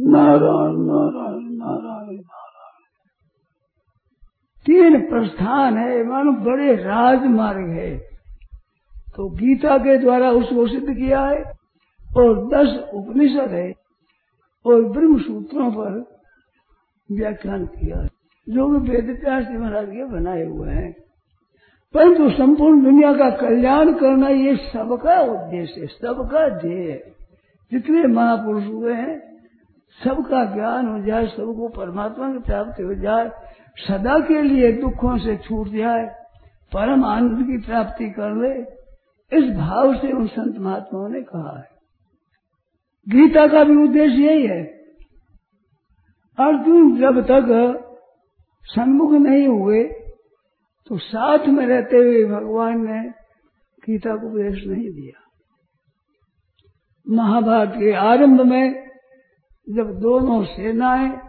नारायण नारायण नारायण नारायण। तीन प्रस्थान है, मानो बड़े राजमार्ग है। तो गीता के द्वारा उसको सिद्ध किया है, और दस उपनिषद है, और ब्रह्म सूत्रों पर व्याख्यान किया है। जो कि वेद व्यास महाराज के बनाए हुए हैं। परंतु संपूर्ण दुनिया का कल्याण करना ये सबका उद्देश्य है, सबका ध्येय है। जितने महापुरुष हुए हैं सबका ज्ञान हो जाए, सबको परमात्मा की प्राप्ति हो जाए, सदा के लिए दुखों से छूट जाए, परम आनंद की प्राप्ति कर ले, इस भाव से उन संत महात्माओं ने कहा है। गीता का भी उद्देश्य यही है। अर्जुन जब तक सन्मुख नहीं हुए तो साथ में रहते हुए भगवान ने गीता को उपदेश नहीं दिया। महाभारत के आरंभ में जब दोनों सेनाएँ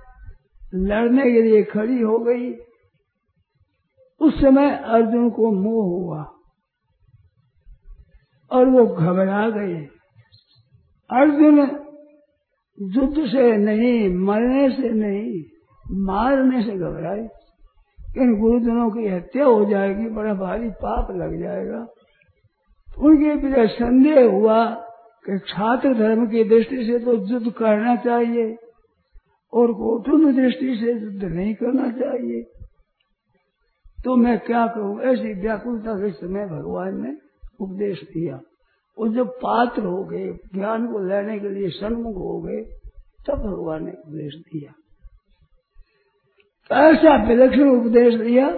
लड़ने के लिए खड़ी हो गई, उस समय अर्जुन को मोह हुआ और वो घबरा गए। अर्जुन युद्ध से नहीं, मरने से नहीं, मारने से घबराए। इन गुरुजनों की हत्या हो जाएगी, बड़ा भारी पाप लग जाएगा। उनके पीछे संदेह हुआ कि छात्र धर्म की दृष्टि से तो युद्ध करना चाहिए और कौटुंब दृष्टि से युद्ध नहीं करना चाहिए। तो मैं क्या कहूँ ऐसी व्याकुलता के समय भगवान ने उपदेश दिया। और जब पात्र हो गए, ज्ञान को लेने के लिए सन्मुख हो गए, तब भगवान ने उपदेश दिया। ऐसा विलक्षण उपदेश दिया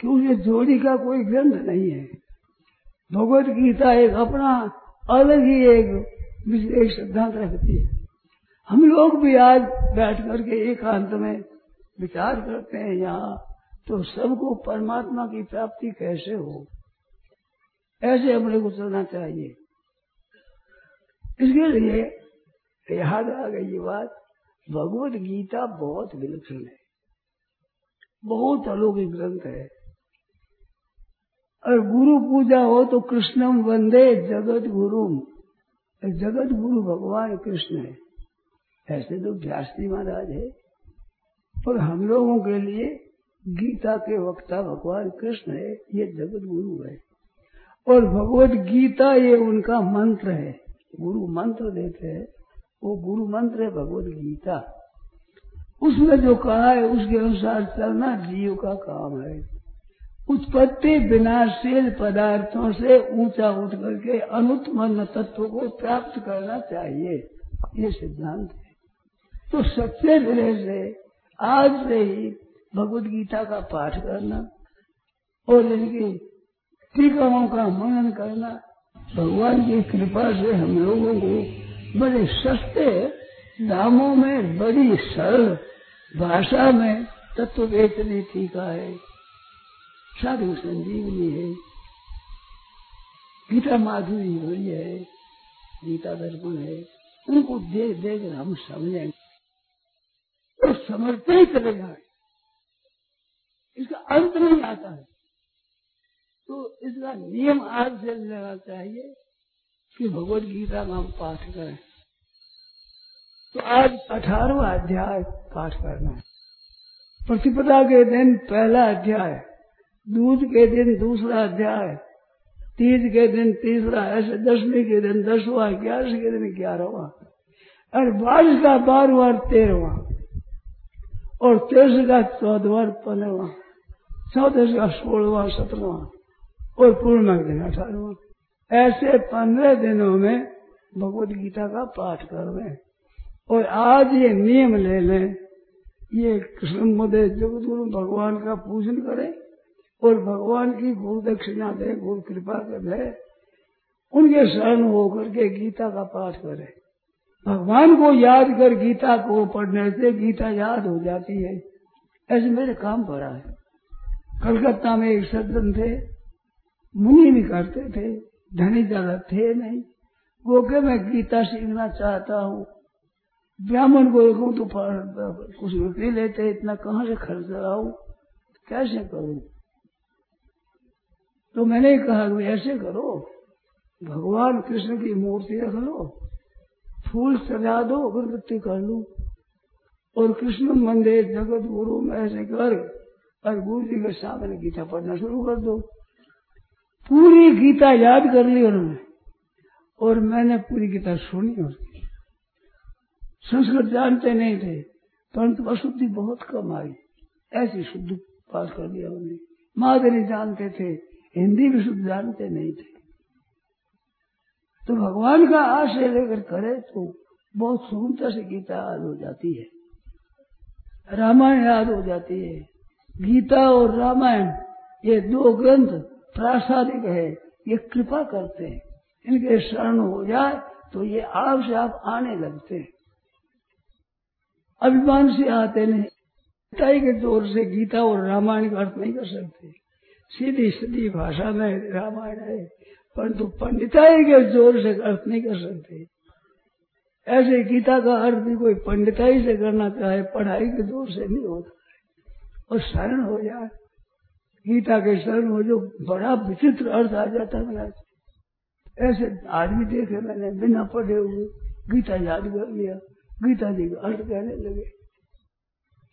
कि उसे जोड़ी का कोई ग्रंथ नहीं है। भगवत गीता एक अपना अलग ही एक एक सिद्धांत रखती है। हम लोग भी आज बैठ करके एकांत में विचार करते हैं, यहाँ तो सबको परमात्मा की प्राप्ति कैसे हो? ऐसे अपने को चलना चाहिए। इसके लिए याद आ गई ये बात भगवत गीता बहुत विलक्षण है। बहुत अलौकिक ग्रंथ है। और गुरु पूजा हो तो कृष्णम वंदे जगत गुरु जगत गुरु भगवान कृष्ण है। ऐसे तो व्यासी महाराज है। पर हम लोगों के लिए गीता के वक्ता भगवान कृष्ण है, ये जगत गुरु है। और भगवत गीता ये उनका मंत्र है। गुरु मंत्र देते हैं, वो गुरु मंत्र है भगवत गीता। उसमें जो कहा है, उसके अनुसार चलना जीव का काम है। उत्पत्ति विनाशील पदार्थों से ऊँचा उठ करके अनुत्मन्न तत्व को प्राप्त करना चाहिए। ये सिद्धांत है। तो सच्चे हृदय से आज से ही भगवत गीता का पाठ करना और इनकी टीकाओं का मनन करना, भगवान की कृपा से हम लोगों को बड़े सस्ते दामों में, बड़ी सरल भाषा में तत्व वेचने टीका है। साधु संजीवनी है। गीता माधुरी हुई है, गीता दर्पण है, उनको देख देख हम समझेंगे तो समझते ही चले जाए इसका अंत नहीं आता है। तो इसका नियम आज से लेना चाहिए कि भगवत गीता का हम पाठ करें। तो आज अठारवा अध्याय पाठ करना है। प्रतिपदा के दिन पहला अध्याय दूध के दिन दूसरा अध्याय, तीज के दिन तीसरा, ऐसे दसवीं के दिन दसवा ग्यारह के दिन ग्यारहवा, और बारिश का बारहवा तेरहवा, और तेरह का चौदहवा पंद्रहवा चौदह का सोलहवा सत्रहवा, और पूर्णिमा के दिन अठारहवा। ऐसे पंद्रह दिनों में भगवत गीता का पाठ कर रहे और आज ये नियम ले लें, ये कृष्ण मुदय जगत गुरु भगवान का पूजन करें। और भगवान की गुरु दक्षिणा दे गुरु कृपा दे, उनके शरण होकर के गीता का पाठ करें। भगवान को याद कर गीता को पढ़ने से गीता याद हो जाती है। ऐसे मेरे काम पड़ा है कलकत्ता में एक सज्जन थे, मुनि भी करते थे, धनी ज़्यादा थे नहीं। वो के मैं गीता सीखना चाहता हूँ। ब्राह्मण को देखू तो कुछ रुपये लेते, इतना कहाँ से खर्च कराऊ? कैसे करूँ? तो मैंने कहा कि ऐसे करो, भगवान कृष्ण की मूर्ति रख लो, फूल सजा दो, अगरबत्ती कर लू, और कृष्ण मंदिर जगत गुरु में ऐसे कर, और गुरु जी के सामने गीता पढ़ना शुरू कर दो। पूरी गीता याद कर ली उन्होंने, और मैंने पूरी गीता सुनी उसकी। संस्कृत जानते नहीं थे, परंतु अशुद्धि बहुत कम आई। ऐसी शुद्ध पास कर दिया उन्होंने। मादरी जानते थे हिंदी भी शुद्ध जानते नहीं थे। तो भगवान का आश्रय लेकर करे तो बहुत सुंदर से गीता याद हो जाती है। रामायण याद हो जाती है। गीता और रामायण, ये दो ग्रंथ प्रासादिक है, ये कृपा करते हैं। इनके शरण हो जाए तो ये आप से आप आने लगते हैं। अभिमान से आते नहीं। के ज़ोर से गीता और रामायण का अर्थ नहीं कर सकते। सीधी सीधी भाषा में रामायण है, परंतु पंडिताई के ज़ोर से अर्थ नहीं कर सकते। ऐसे गीता का अर्थ भी कोई पंडिताई से करना चाहे, पढ़ाई के ज़ोर से नहीं होता है। और शरण हो जाए। गीता के शरण हो जो बड़ा विचित्र अर्थ आ जाता है ऐसे आदमी देखे मैंने, बिना पढ़े हुए गीता याद कर लिया। गीता जी का अर्थ कहने लगे।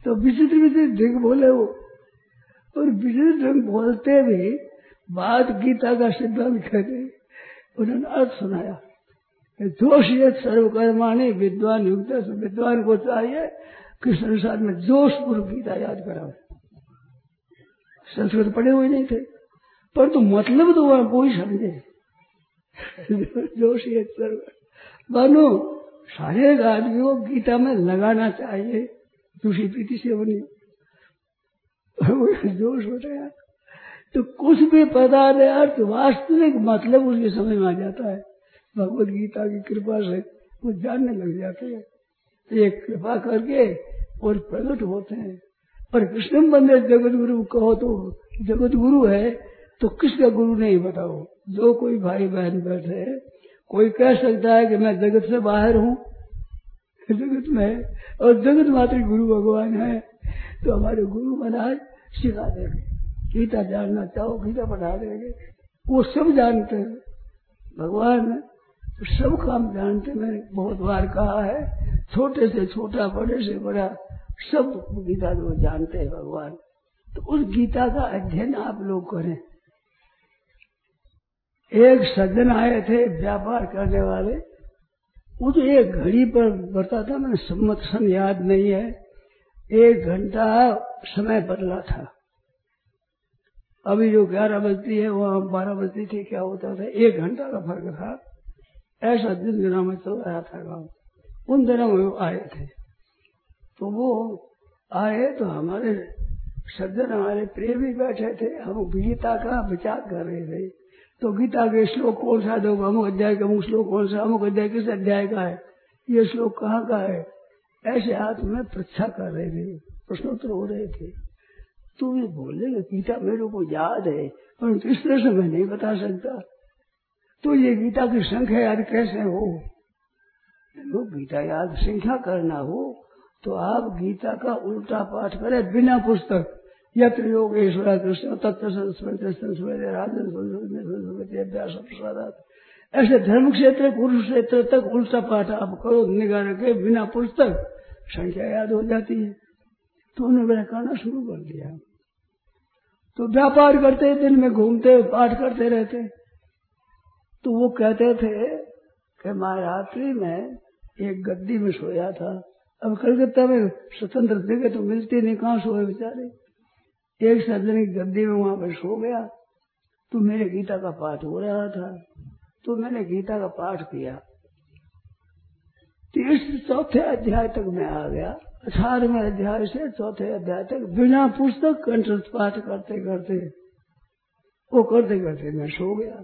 तो विचित्र विचित्र ढंग बोले वो और विचित्र ढंग बोलते भी बात गीता का सिद्धांत कहते उन्होंने अर्थ सुनाया जोश ये सर्वकर्माणी विद्वान युक्त विद्वान को चाहिए कि संसार में जोशपूर्व गीता याद करा संस्कृत पढ़े हुए नहीं थे पर तो मतलब तो वहाँ कोई समझे। जोश ये सर्व, मानो सारे आदमी को गीता में लगाना चाहिए दूसरी प्रीति से बनी। जोश गया तो कुछ भी पता नहीं अर्थ वास्तविक मतलब उसके समझ में आ जाता है। भगवत गीता की कृपा से वो जानने लग जाते हैं। तो ये कृपा करके और प्रकट होते हैं। और कृष्ण बंदे जगत गुरु कहो तो जगत गुरु है तो किसका गुरु नहीं बताओ? जो कोई भाई बहन बैठे है, कोई कह सकता है कि मैं जगत से बाहर हूँ, जगत में और जगत मात्र गुरु भगवान है। तो हमारे गुरु महाराज सिखा देंगे गीता जानना चाहो, गीता पढ़ा देंगे। वो सब जानते हैं। भगवान तो सब काम जानते मैंने बहुत बार कहा है, छोटे से छोटा, बड़े से बड़ा, सब गीता जो जानते हैं भगवान। तो उस गीता का अध्ययन आप लोग करें। एक सज्जन आए थे, व्यापार करने वाले। वो जो एक घड़ी पर बढ़ता था, मैंने सम्मत सन याद नहीं है। एक घंटा समय बदला था। अभी जो ग्यारह बजती है, वहाँ बारह बजती थी, क्या होता था? एक घंटा का फ़र्क था। ऐसा दिन दिनों में चल रहा था गाँव। उन दिनों में वो आए थे। तो वो आए तो हमारे सज्जन, हमारे प्रेमी बैठे थे। हम गीता का विचार कर रहे थे। तो गीता के श्लोक कौन सा दो अमुक अध्याय का अमुक श्लोक कौन सा अमुक अध्याय किस अध्याय का है? ये श्लोक कहाँ का है? ऐसे हाथ में परीक्षा कर रहे थे, प्रश्नोत्तर हो रहे थे। तो ये बोले गीता मेरे को याद है, पर किस तरह से मैं नहीं बता सकता। तो ये गीता की संख्या याद कैसे हो? गीता याद संख्या करना हो तो आप गीता का उल्टा पाठ करें बिना पुस्तक। यत्र योगेश्वर कृष्ण तत्व संस्मृत, राजन अभ्यास प्रसाद ऐसे धर्म क्षेत्र, कुरुक्षेत्र तक उल्टा पाठ आप करो निगाह रखे, बिना पुस्तक संख्या याद हो जाती है। तो उन्होंने मेरा करना शुरू कर दिया। तो व्यापार करते, दिन में घूमते, पाठ करते रहते। तो वो कहते थे कि मैं रात्रि में एक गद्दी में सोया था। अब कलकत्ता में स्वतंत्र जगह तो मिलती नहीं, कहाँ सोए बेचारे? एक सज्जन की गद्दी में वहाँ पर सो गया। तो मेरे गीता का पाठ हो रहा था। तो मैंने गीता का पाठ किया। तीस चौथे अध्याय तक मैं आ गया। अठारहवें अध्याय से चौथे अध्याय तक बिना पुस्तक कंठ पाठ करते करते, वो करते करते मैं सो गया।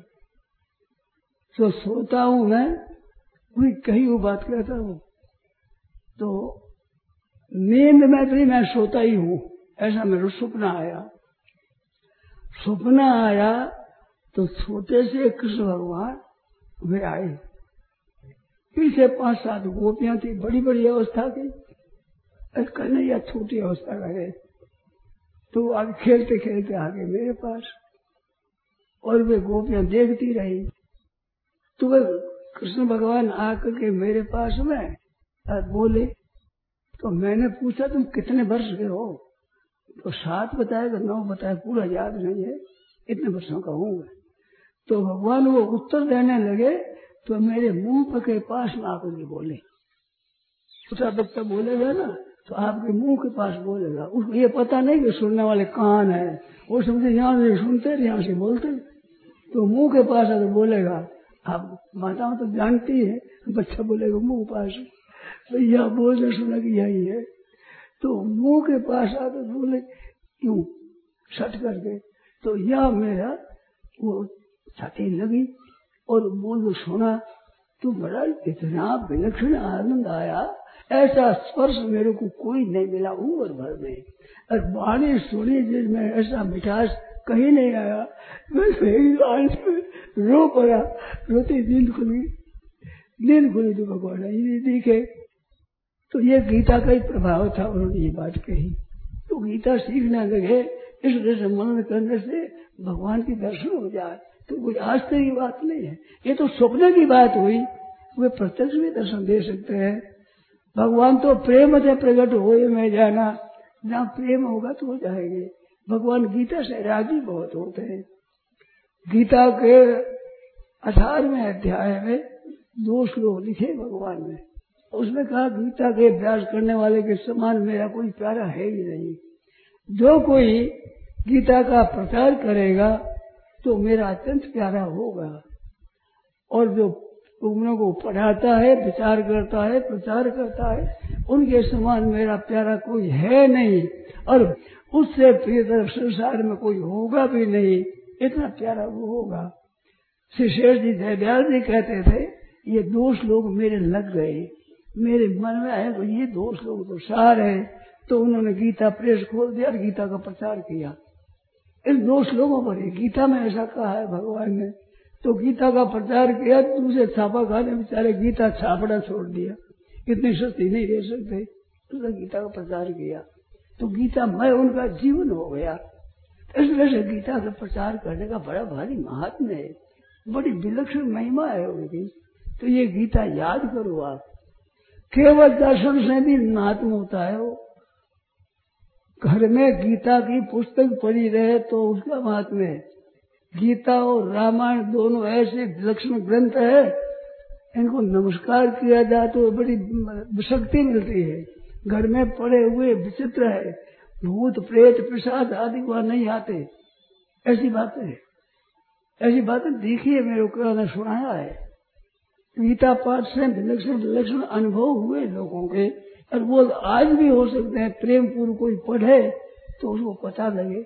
तो सोता हूँ मैं वही कही वो बात कहता हूँ तो नींद में भी मैं सोता ही हूँ, ऐसा मेरा सपना आया। सपना आया तो छोटे से कृष्ण भगवान वे आए। से पाँच सात गोपियाँ थी बड़ी बड़ी अवस्था की कन्हैया छोटी अवस्था का है। तो आगे खेलते खेलते आगे मेरे पास। और वे गोपियाँ देखती रही। तो वे कृष्ण भगवान आकर के मेरे पास में बोले तो मैंने पूछा, तुम कितने वर्ष के हो? तो सात बताएगा नौ बताए, पूरा याद नहीं है। इतने वर्षों का हूँ तो भगवान वो उत्तर देने लगे तो मेरे मुँह पर के पास में आकर के बोले। छोटा बच्चा बोलेगा ना तो आपके मुँह के पास बोलेगा। उसको ये पता नहीं कि सुनने वाले कान है। वो समझे, यहाँ से सुनते यहाँ से बोलते तो मुँह के पास अगर बोलेगा, आप माताओं तो जानती है, बच्चा बोलेगा मुँह पास। तो यह बोलने सुना कि यही है। तो मुँह के पास आकर बोले, क्यों? सट करके। तो यह मेरा वो छाती लगी और बोल, सुना तो बड़ा इतना विलक्षण आनंद आया। ऐसा स्पर्श मेरे को कोई नहीं मिला उम्र भर में। और बाणी सुनी जिसमें ऐसा मिठास कहीं नहीं आया। मैं रो पड़ा। रोती नींद खुली। नींद खुली तो भगवान नहीं दिखे। तो ये गीता का ही प्रभाव था, उन्होंने ये बात कही। तो गीता सीखने लगे इस तरह से मनन करने से भगवान की दर्शन हो जाए। तो कोई आश्चर्य की बात नहीं है। ये तो स्वप्न की बात हुई। वे प्रत्यक्ष भी दर्शन दे सकते हैं। भगवान तो प्रेम से प्रकट हो में जाना। जहाँ प्रेम होगा तो हो जाएँगे। भगवान गीता से राज़ी बहुत होते हैं। गीता के अठारहवें अध्याय में दो श्लोक लिखे भगवान ने। उसमें कहा, गीता के अभ्यास करने वाले के समान मेरा कोई प्यारा है ही नहीं। जो कोई गीता का प्रचार करेगा तो मेरा अत्यंत प्यारा होगा। और जो उम्रों को पढ़ाता है, विचार करता है, प्रचार करता है, उनके समान मेरा प्यारा कोई है नहीं। और उससे प्रियतर संसार में कोई होगा भी नहीं। इतना प्यारा वो होगा। श्री शेष जी जयदयाल जी कहते थे, ये दोष लोग मेरे लग गए। मेरे मन में आए तो ये दोष लोग तो सार है। तो उन्होंने गीता प्रेस खोल दिया और गीता का प्रचार किया। इन दोष लोगों पर ही गीता में ऐसा कहा है भगवान ने। तो गीता का प्रचार किया, दूसरे छापा खाने बेचारे गीता छापड़ा छोड़ दिया। इतनी सस्ती नहीं रह सकते। उसने गीता का प्रचार किया। तो गीता मैं उनका जीवन हो गया। इस वजह से गीता का प्रचार करने का बड़ा भारी महात्म है। बड़ी विलक्षण महिमा है उनकी। तो ये गीता याद करो आप। केवल दर्शन से भी महात्म होता है वो। घर में गीता की पुस्तक पढ़ी रहे तो उसका महात्मा है गीता और रामायण दोनों ऐसे विलक्षण ग्रंथ है, इनको नमस्कार किया जाए तो बड़ी शक्ति मिलती है। घर में पड़े हुए विचित्र है, भूत, प्रेत प्रसाद आदि वहाँ नहीं आते। ऐसी बातें ऐसी बातें देखिए, मेरे को ने सुनाया है। गीता पाठ से विलक्षण विलक्षण अनुभव हुए लोगों के। और वो आज भी हो सकते हैं प्रेम पूर्व कोई पढ़े तो उसको पता लगे।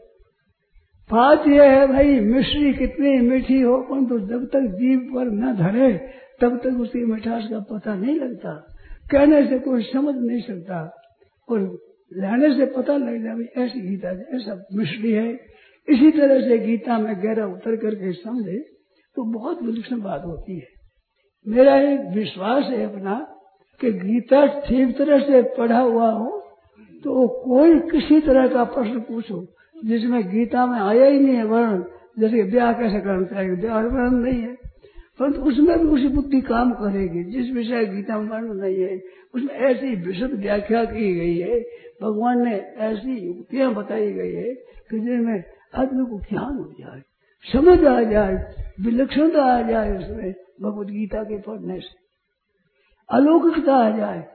बात यह है भाई, मिश्री कितनी मीठी हो, परंतु तो जब तक जीव पर न धरे, तब तक उसकी मिठास का पता नहीं लगता। कहने से कोई समझ नहीं सकता, और लेने से पता लग जाए ऐसी गीता ऐसा मिश्री है। इसी तरह से गीता में गहरा उतर करके समझे तो बहुत विलक्षण बात होती है। मेरा एक विश्वास है अपना कि गीता ठीक तरह से पढ़ा हुआ हो तो कोई किसी तरह का प्रश्न पूछो, जिसमें गीता में आया ही नहीं है वर्ण जैसे ब्याह कैसे करना चाहिए ब्याह वर्ण नहीं है। परंतु उसमें भी उसी बुद्धि काम करेगी, जिस विषय गीता में वर्ण नहीं है, उसमें ऐसी विशुद्ध व्याख्या की गई है, भगवान ने ऐसी युक्तियाँ बताई गई है, कि जिनमें आदमी को ज्ञान हो जाए, समझ आ जाए, विलक्षणता आ जाए उसमें भगवत गीता के पढ़ने से। अलौकिकता आ जाए,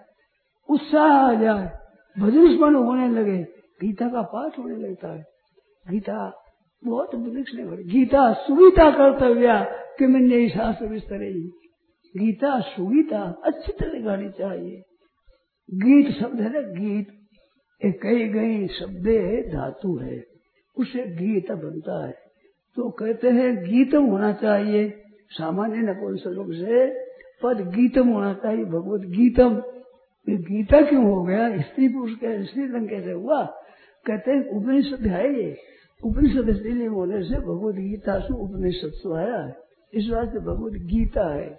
उत्साह आ जाए भजन होने लगे, गीता का पाठ होने लगता है। गीता बहुत विलक्षण है गीता सुगीता कर्तव्य, कि मैंने शास्त्र विस्तर गीता सुगीता अच्छी तरह गानी चाहिए। गीत शब्द है ना, गीत। एक कई गई शब्द है धातु है, उसे गीत बनता है। तो कहते हैं, गीतम होना चाहिए। सामान्य नपुंसक से पद गीतम होना चाहिए, भगवत गीतम। गीता क्यों हो गया? स्त्री पुरुष का, स्त्री रंग कैसे हुआ? कहते हैं, उपनिषद है ये। उपनिषद इसलिए होने से भगवत गीता से उपनिषद से आया। है इस बात से भगवत गीता है।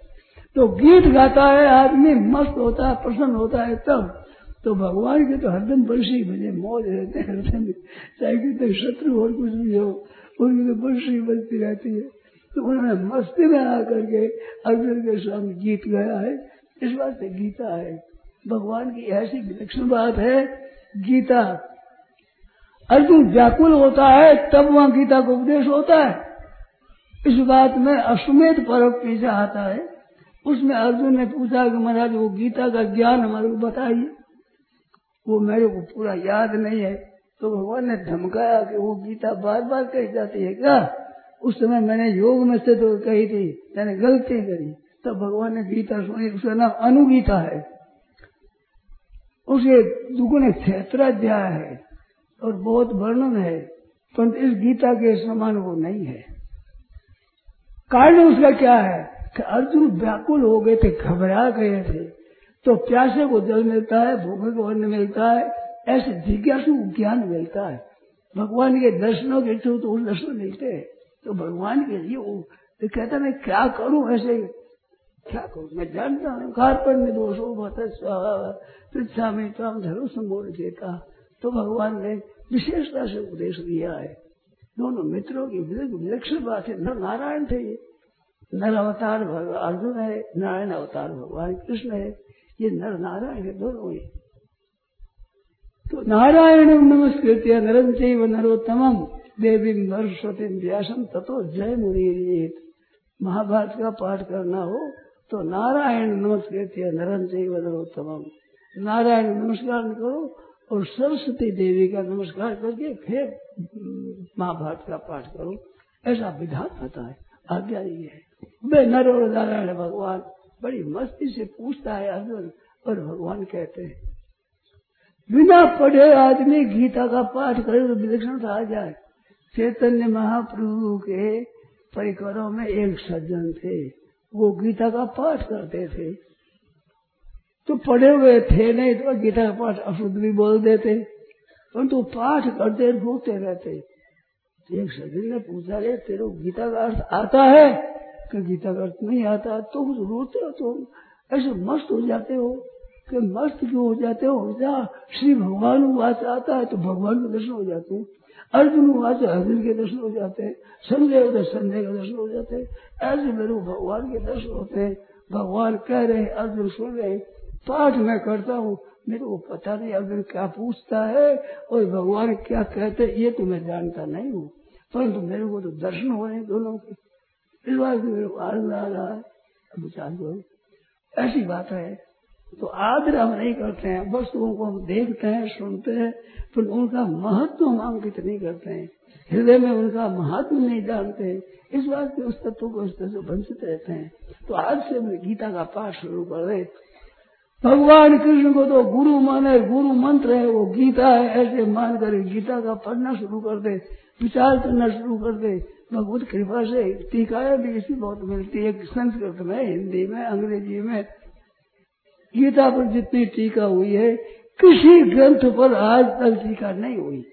तो गीत गाता है, आदमी मस्त होता है, प्रसन्न होता है तब। तो भगवान के तो हरदम बंशी बजे मौज रहते हैं, हरदम। चाहे कितने शत्रु और कुछ भी हो, उनकी तो बंशी बजती रहती है। तो उन्होंने मस्ती में आकर के अर्जुन के सामने गीत गाया है। इस बात से गीता है। भगवान की ऐसी विलक्षण बात है, गीता, अर्जुन व्याकुल होता है, तब वहाँ गीता का उपदेश होता है। इस बात में अश्वमेध पर्व पीछे आता है। उसमें अर्जुन ने पूछा कि महाराज, वो गीता का ज्ञान हमारे को बताइए। वो मेरे को पूरा याद नहीं है। तो भगवान ने धमकाया कि वो गीता बार बार कही जाती है क्या? उस समय मैंने योग में से तो कही थी, मैंने गलती करी। तब भगवान ने गीता सुनी, उसका नाम अनुगीता है। उसे दुगुने क्षेत्राध्याय है और बहुत वर्णन है, परंतु इस गीता के समान वो नहीं है। कारण उसका क्या है कि अर्जुन व्याकुल हो गए थे, घबरा गए थे तो प्यासे को जल मिलता है, भूखे को अन्न मिलता है, ऐसे जिज्ञासु ज्ञान मिलता है। भगवान के दर्शनों के इच्छुक तो उस दर्शन मिलते हैं। तो भगवान के लिए वो तो कहता, मैं क्या करूँ ऐसे? क्या करूँ? मैं जानता हूँ कार्पण्य दोषो पृथा में तो हम धर्म संबोध देता। तो भगवान ने विशेषता से उपदेश दिया है। दोनों मित्रों की विलक्षण बात है। नर नारायण थे ये। नर अवतार अर्जुन है, नारायण अवतार भगवान कृष्ण है। ये नर नारायण है दोनों ही। तो नारायण नमस्कृत नरम चैव नरोत्तम देवी सरस्वती व्यासम तथो जय मुनि महाभारत का पाठ करना हो तो नारायण नमस्कृत नरम चैव नरोत्तम नारायण नमस्कार करो और सरस्वती देवी का नमस्कार करके फिर महाभारत का पाठ करो। ऐसा विधान होता है। आज्ञा ये है। वे नर और नारायण भगवान बड़ी मस्ती से पूछता है अर्जुन और भगवान कहते हैं, बिना पढ़े आदमी गीता का पाठ करे तो विलक्षणता आ जाए चैतन्य महाप्रभु के परिकरों में एक सज्जन थे। वो गीता का पाठ करते थे। तो पढ़े हुए थे नहीं तो गीता का पाठ अशुद्ध भी बोल देते। परंतु तो पाठ करते, रोते रहते। एक सज्जन ने पूछा रे तेरे गीता का अर्थ आता है? कि गीता का अर्थ नहीं आता। तो कुछ रोते हो तो ऐसे मस्त हो जाते हो। कि मस्त क्यों हो जाते हो? जा, श्री भगवान वाच आता है तो भगवान के दर्शन हो जाते हैं। अर्जुन वाच अर्जुन के दर्शन हो जाते हैं, संजय होते संजय के दर्शन हो जाते हैं, ऐसे मेरे भगवान के दर्शन होते हैं। भगवान कह रहे हैं, अर्जुन सुन रहे हैं, पाठ मैं करता हूँ, मेरे को पता नहीं अर्जुन क्या पूछता है और भगवान क्या कहते हैं, ये तो मैं जानता नहीं हूँ। परंतु मेरे को तो दर्शन हो रहे हैं दोनों के। इस बात मेरे को आनंद आ रहा है। ऐसी बात है तो आदर हम नहीं करते हैं, वस्तुओं को हम देखते हैं, सुनते हैं, फिर उनका महत्व हम अंकित नहीं करते हैं। हृदय में उनका महत्व नहीं जानते इस बात के उस तत्व को तरह से वंचित रहते हैं। तो आज से हम गीता का पाठ शुरू कर रहे भगवान कृष्ण को तो गुरु माने, गुरु मंत्र है, वो गीता है, ऐसे मान कर गीता का पढ़ना शुरू कर दे, विचार करना शुरू कर दे। भगवत कृपा से टीकाएँ भी इसी बहुत मिलती है, संस्कृत में, हिंदी में, अंग्रेज़ी में। गीता पर जितनी टीका हुई है, किसी ग्रंथ पर आज तक टीका नहीं हुई।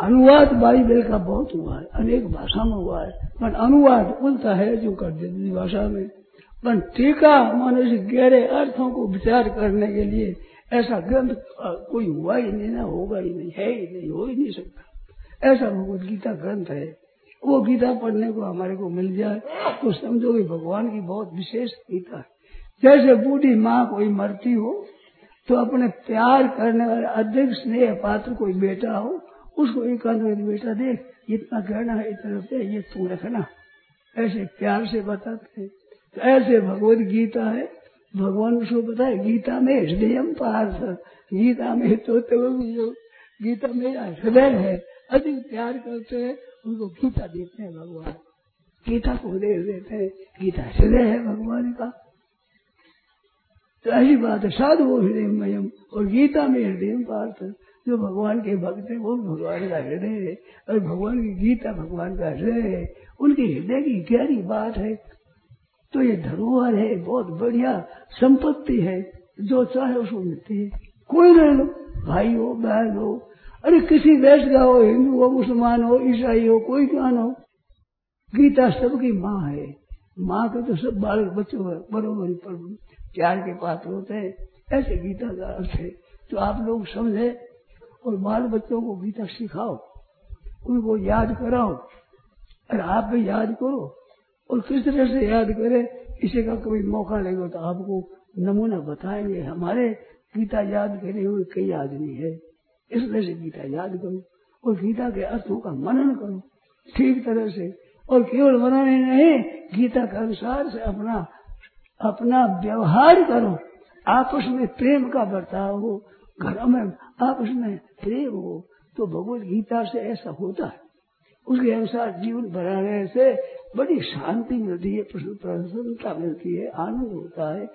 अनुवाद बाइबल का बहुत हुआ है, अनेक भाषा में हुआ है, पर अनुवाद उल्टा है जो कर देती भाषा में। पर टीका मनुष्य गहरे अर्थों को विचार करने के लिए ऐसा ग्रंथ कोई हुआ ही नहीं, ना होगा ही नहीं, है ही नहीं, हो ही नहीं सकता। ऐसा भगवत गीता ग्रंथ है। वो गीता पढ़ने को हमारे को मिल जाए तो समझो कि भगवान की बहुत विशेष गीता है। जैसे बूढ़ी माँ कोई मरती हो तो अपने प्यार करने वाले अधिक स्नेह पात्र कोई बेटा हो उसको एक बेटा देख इतना कहना है इतना पे ये तू रखना। ऐसे प्यार से बताते हैं। तो ऐसे भगवत गीता है। भगवान उसको बताए गीता में हृदय पार्थ गीता में तो, तो गीता में हृदय है। अधिक प्यार करते हैं उनको गीता देते हैं भगवान। गीता को दे देते हैं। गीता हृदय है भगवान का। ऐसी बात है, साधु वो हृदय मयम और गीता में हृदय पार्थ जो भगवान के भक्त है, वो भगवान का हृदय है, और भगवान की गीता भगवान का हृदय है, उनके हृदय की गहरी बात है। तो ये धरोहर है, बहुत बढ़िया संपत्ति है, जो चाहे उसको मिलती है। कोई रह लो भाई हो, बहन हो, अरे किसी देश का हो, हिंदू हो, मुसलमान हो, ईसाई हो, कोई ज्ञान हो, गीता सबकी माँ है। माँ का तो सब बालक बच्चों बरोबर प्यार के पात्र होते हैं, ऐसे गीता का अर्थ है तो आप लोग समझे और बाल बच्चों को गीता सिखाओ, उनको याद कराओ, और आप भी याद करो, और किस तरह से याद करे, इसी का कभी मौका लगेगा तो आपको नमूना बताएँगे। हमारे गीता याद करे हुए कई आदमी है, इस तरह से गीता याद करो, और गीता के अर्थों का मनन करो, ठीक तरह से, और केवल मनन ही नहीं, गीता के अनुसार से अपना अपना व्यवहार करो। आपस में प्रेम का बर्ताव हो, घरों में आपस में प्रेम हो तो भगवत गीता से ऐसा होता है। उसके अनुसार जीवन बनाने से बड़ी शांति मिलती है प्रसन्नता मिलती है, आनंद होता है।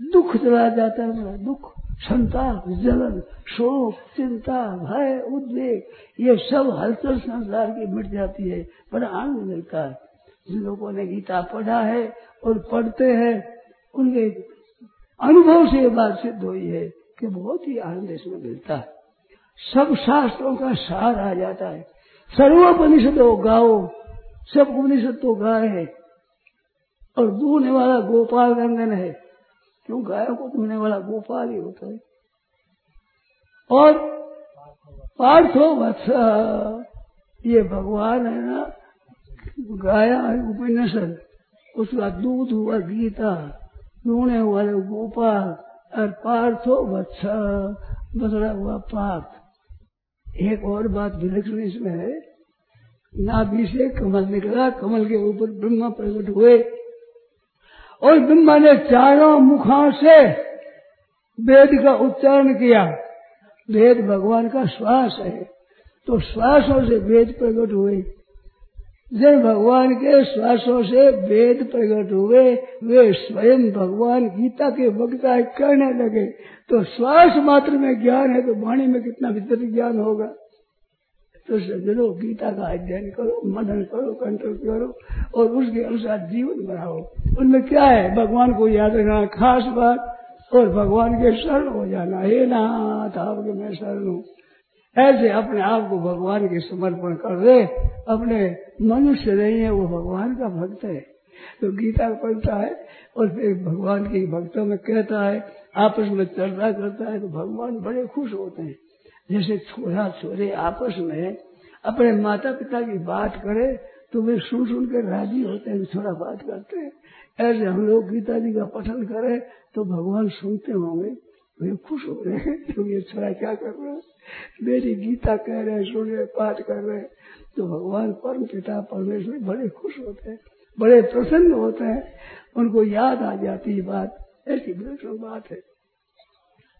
दुख चला जाता है दुख। संताप, जलन, शोक, चिंता, भय, उद्वेग, ये सब हलचल संसार की मिट जाती है, बड़ा आनंद मिलता है। जिन लोगों ने गीता पढ़ा है और पढ़ते हैं उनके अनुभव से बात सिद्ध हुई है कि बहुत ही आनंद इसमें मिलता है। सब शास्त्रों का सार आ जाता है। सर्वोपनिषदों गाओ, सब उपनिषद तो गाय है। और दूने वाला गोपाल गंगन है। क्यों गायों को दूने वाला गोपाल ही होता है? और पार्थो वत्स, ये भगवान है ना, गाया उपनिषद। उसका दूध हुआ गीता। दूने वाले गोपाल और पार्थो वत्स बदला हुआ पार्थ। एक और बात विलक्षण इसमें है। नाभि से कमल निकला, कमल के ऊपर ब्रह्मा प्रकट हुए। और ब्रह्मा ने चारों मुखों से वेद का उच्चारण किया। वेद भगवान का श्वास है। तो श्वासों से वेद प्रकट हुए। जब भगवान के श्वासों से वेद प्रकट हुए, वे स्वयं भगवान गीता के वक्ता करने लगे। तो श्वास मात्र में ज्ञान है तो वाणी में कितना विस्तृत ज्ञान होगा? तो सज्जनों, गीता का अध्ययन करो मनन करो कंट्रोल करो, और उसके अनुसार जीवन बनाओ। उनमें क्या है? भगवान को याद रखना खास बात, और भगवान के शरण हो जाना। हे नाथ आपके मैं शरण हूँ। ऐसे अपने आप को भगवान के समर्पण कर दे, अपने मनुष्य नहीं है, वो भगवान का भक्त है। तो गीता पढ़ता है और फिर भगवान के भक्तों में कहता है, आपस में चर्चा करता है तो भगवान बड़े खुश होते हैं। जैसे छोरा छोरे आपस में अपने माता पिता की बात करे तो वे सुन सुन के राज़ी होते हैं, थोड़ा बात करते हैं। ऐसे हम लोग गीता जी का पठन करें तो भगवान सुनते होंगे, वे खुश हो रहे हैं तो ये छोरा क्या कर रहे हैं। मेरी गीता कह रहे हैं, सुन रहे पाठ कर रहे हैं तो भगवान परम पिता परमेश्वर बड़े खुश होते हैं, बड़े प्रसन्न होते हैं, उनको याद आ जाती है बात। ऐसी विलक्षण बात है।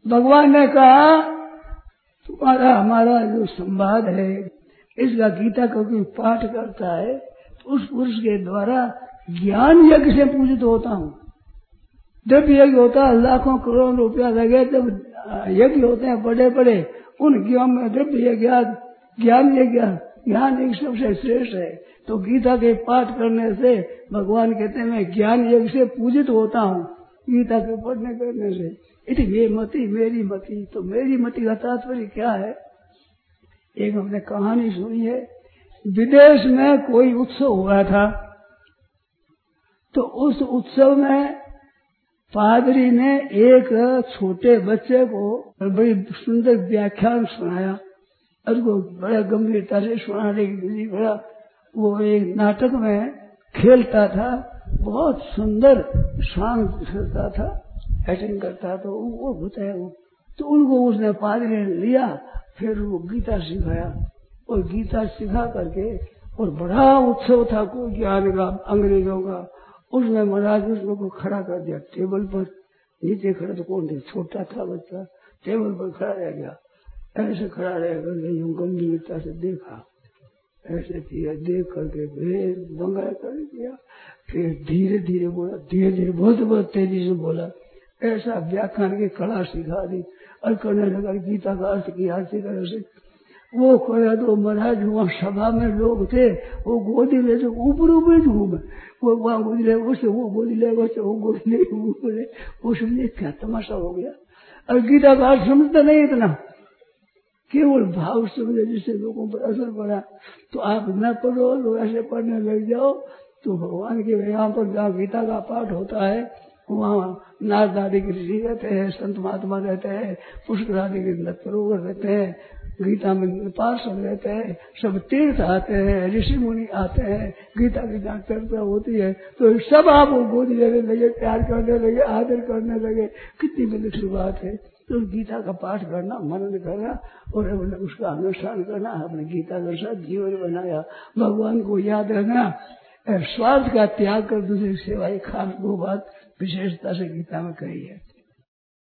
भगवान ने कहा, तुम्हारा, हमारा जो संवाद है, इसका गीता का कोई पाठ करता है तो उस पुरुष के द्वारा ज्ञान यज्ञ से पूजित होता हूँ। जब यज्ञ होता है लाखों करोड़ रुपया लगे जब यज्ञ होते हैं बड़े बड़े उन ज्ञान में द्रव्य यज्ञ ज्ञान यज्ञ ज्ञान एक सबसे श्रेष्ठ है। तो गीता के पाठ करने से भगवान कहते हैं, मैं ज्ञान यज्ञ से पूजित होता हूँ, गीता के पढ़ने करने से। इति ये मति, मेरी मति। तो मेरी मति का तात्पर्य क्या है? एक हमने कहानी सुनी है, विदेश में कोई उत्सव हुआ था तो उस उत्सव में पादरी ने एक छोटे बच्चे को बड़ी सुंदर व्याख्यान सुनाया। उसको बड़ा गंभीरता से सुनाने के बड़ा वो एक नाटक में खेलता था, बहुत सुंदर शांत करता था एक्टिंग करता तो वो होता है वो। तो उनको उसने पादरी ने लिया, फिर वो गीता सिखाया। और गीता सिखा करके, और बड़ा उत्सव था कोई ज्ञान का, अंग्रेज़ों का। उसने महाराज उसमें को खड़ा कर दिया। टेबल पर नीचे खड़ा तो कौन थे? छोटा था बच्चा। टेबल पर खड़ा रह गया। ऐसे खड़ा रह करके गंभीरता से देखा। ऐसे किया, देख करके फिर दंगा कर दिया। फिर धीरे धीरे बोला धीरे धीरे बहुत बहुत तेज़ी से बोला। ऐसा व्याख्यान की कला सिखा दी और करने लगा गीता का अर्थ किया वो खोया तो महाराज, वहाँ सभा में लोग थे, वो गोदी ले तो ऊपर ऊपर घूमे। वो वहाँ गोदी ले, उसे वो गोदी ले वो वो गोदी ले, वो समझे क्या तमाशा हो गया? और गीता का समझता नहीं इतना। केवल भाव समझे जिससे लोगों पर असर पड़ा। तो आप न पढ़ो, लोग ऐसे पढ़ने लग जाओ। तो भगवान के यहाँ पर जहाँ गीता का पाठ होता है, वहाँ नारद आदि के ऋषि रहते हैं, संत महात्मा रहते हैं पुष्कर आदि के सरोवर रहते हैं। गीता में पार्षद रहते हैं, सब तीर्थ आते हैं, ऋषि मुनि आते हैं, गीता की जहाँ चर्चा होती है। तो सब आप गोद लेने लगे, प्यार करने लगे, आदर करने लगे। कितनी बड़ी बात है। तो गीता का पाठ करना, मनन करना और उसका अनुष्ठान करना, अपने गीता के साथ जीवन बनाया। भगवान को याद रखना स्वार्थ का त्याग कर दूसरी सेवाएँ खास वो बात विशेषता से गीता में कही है।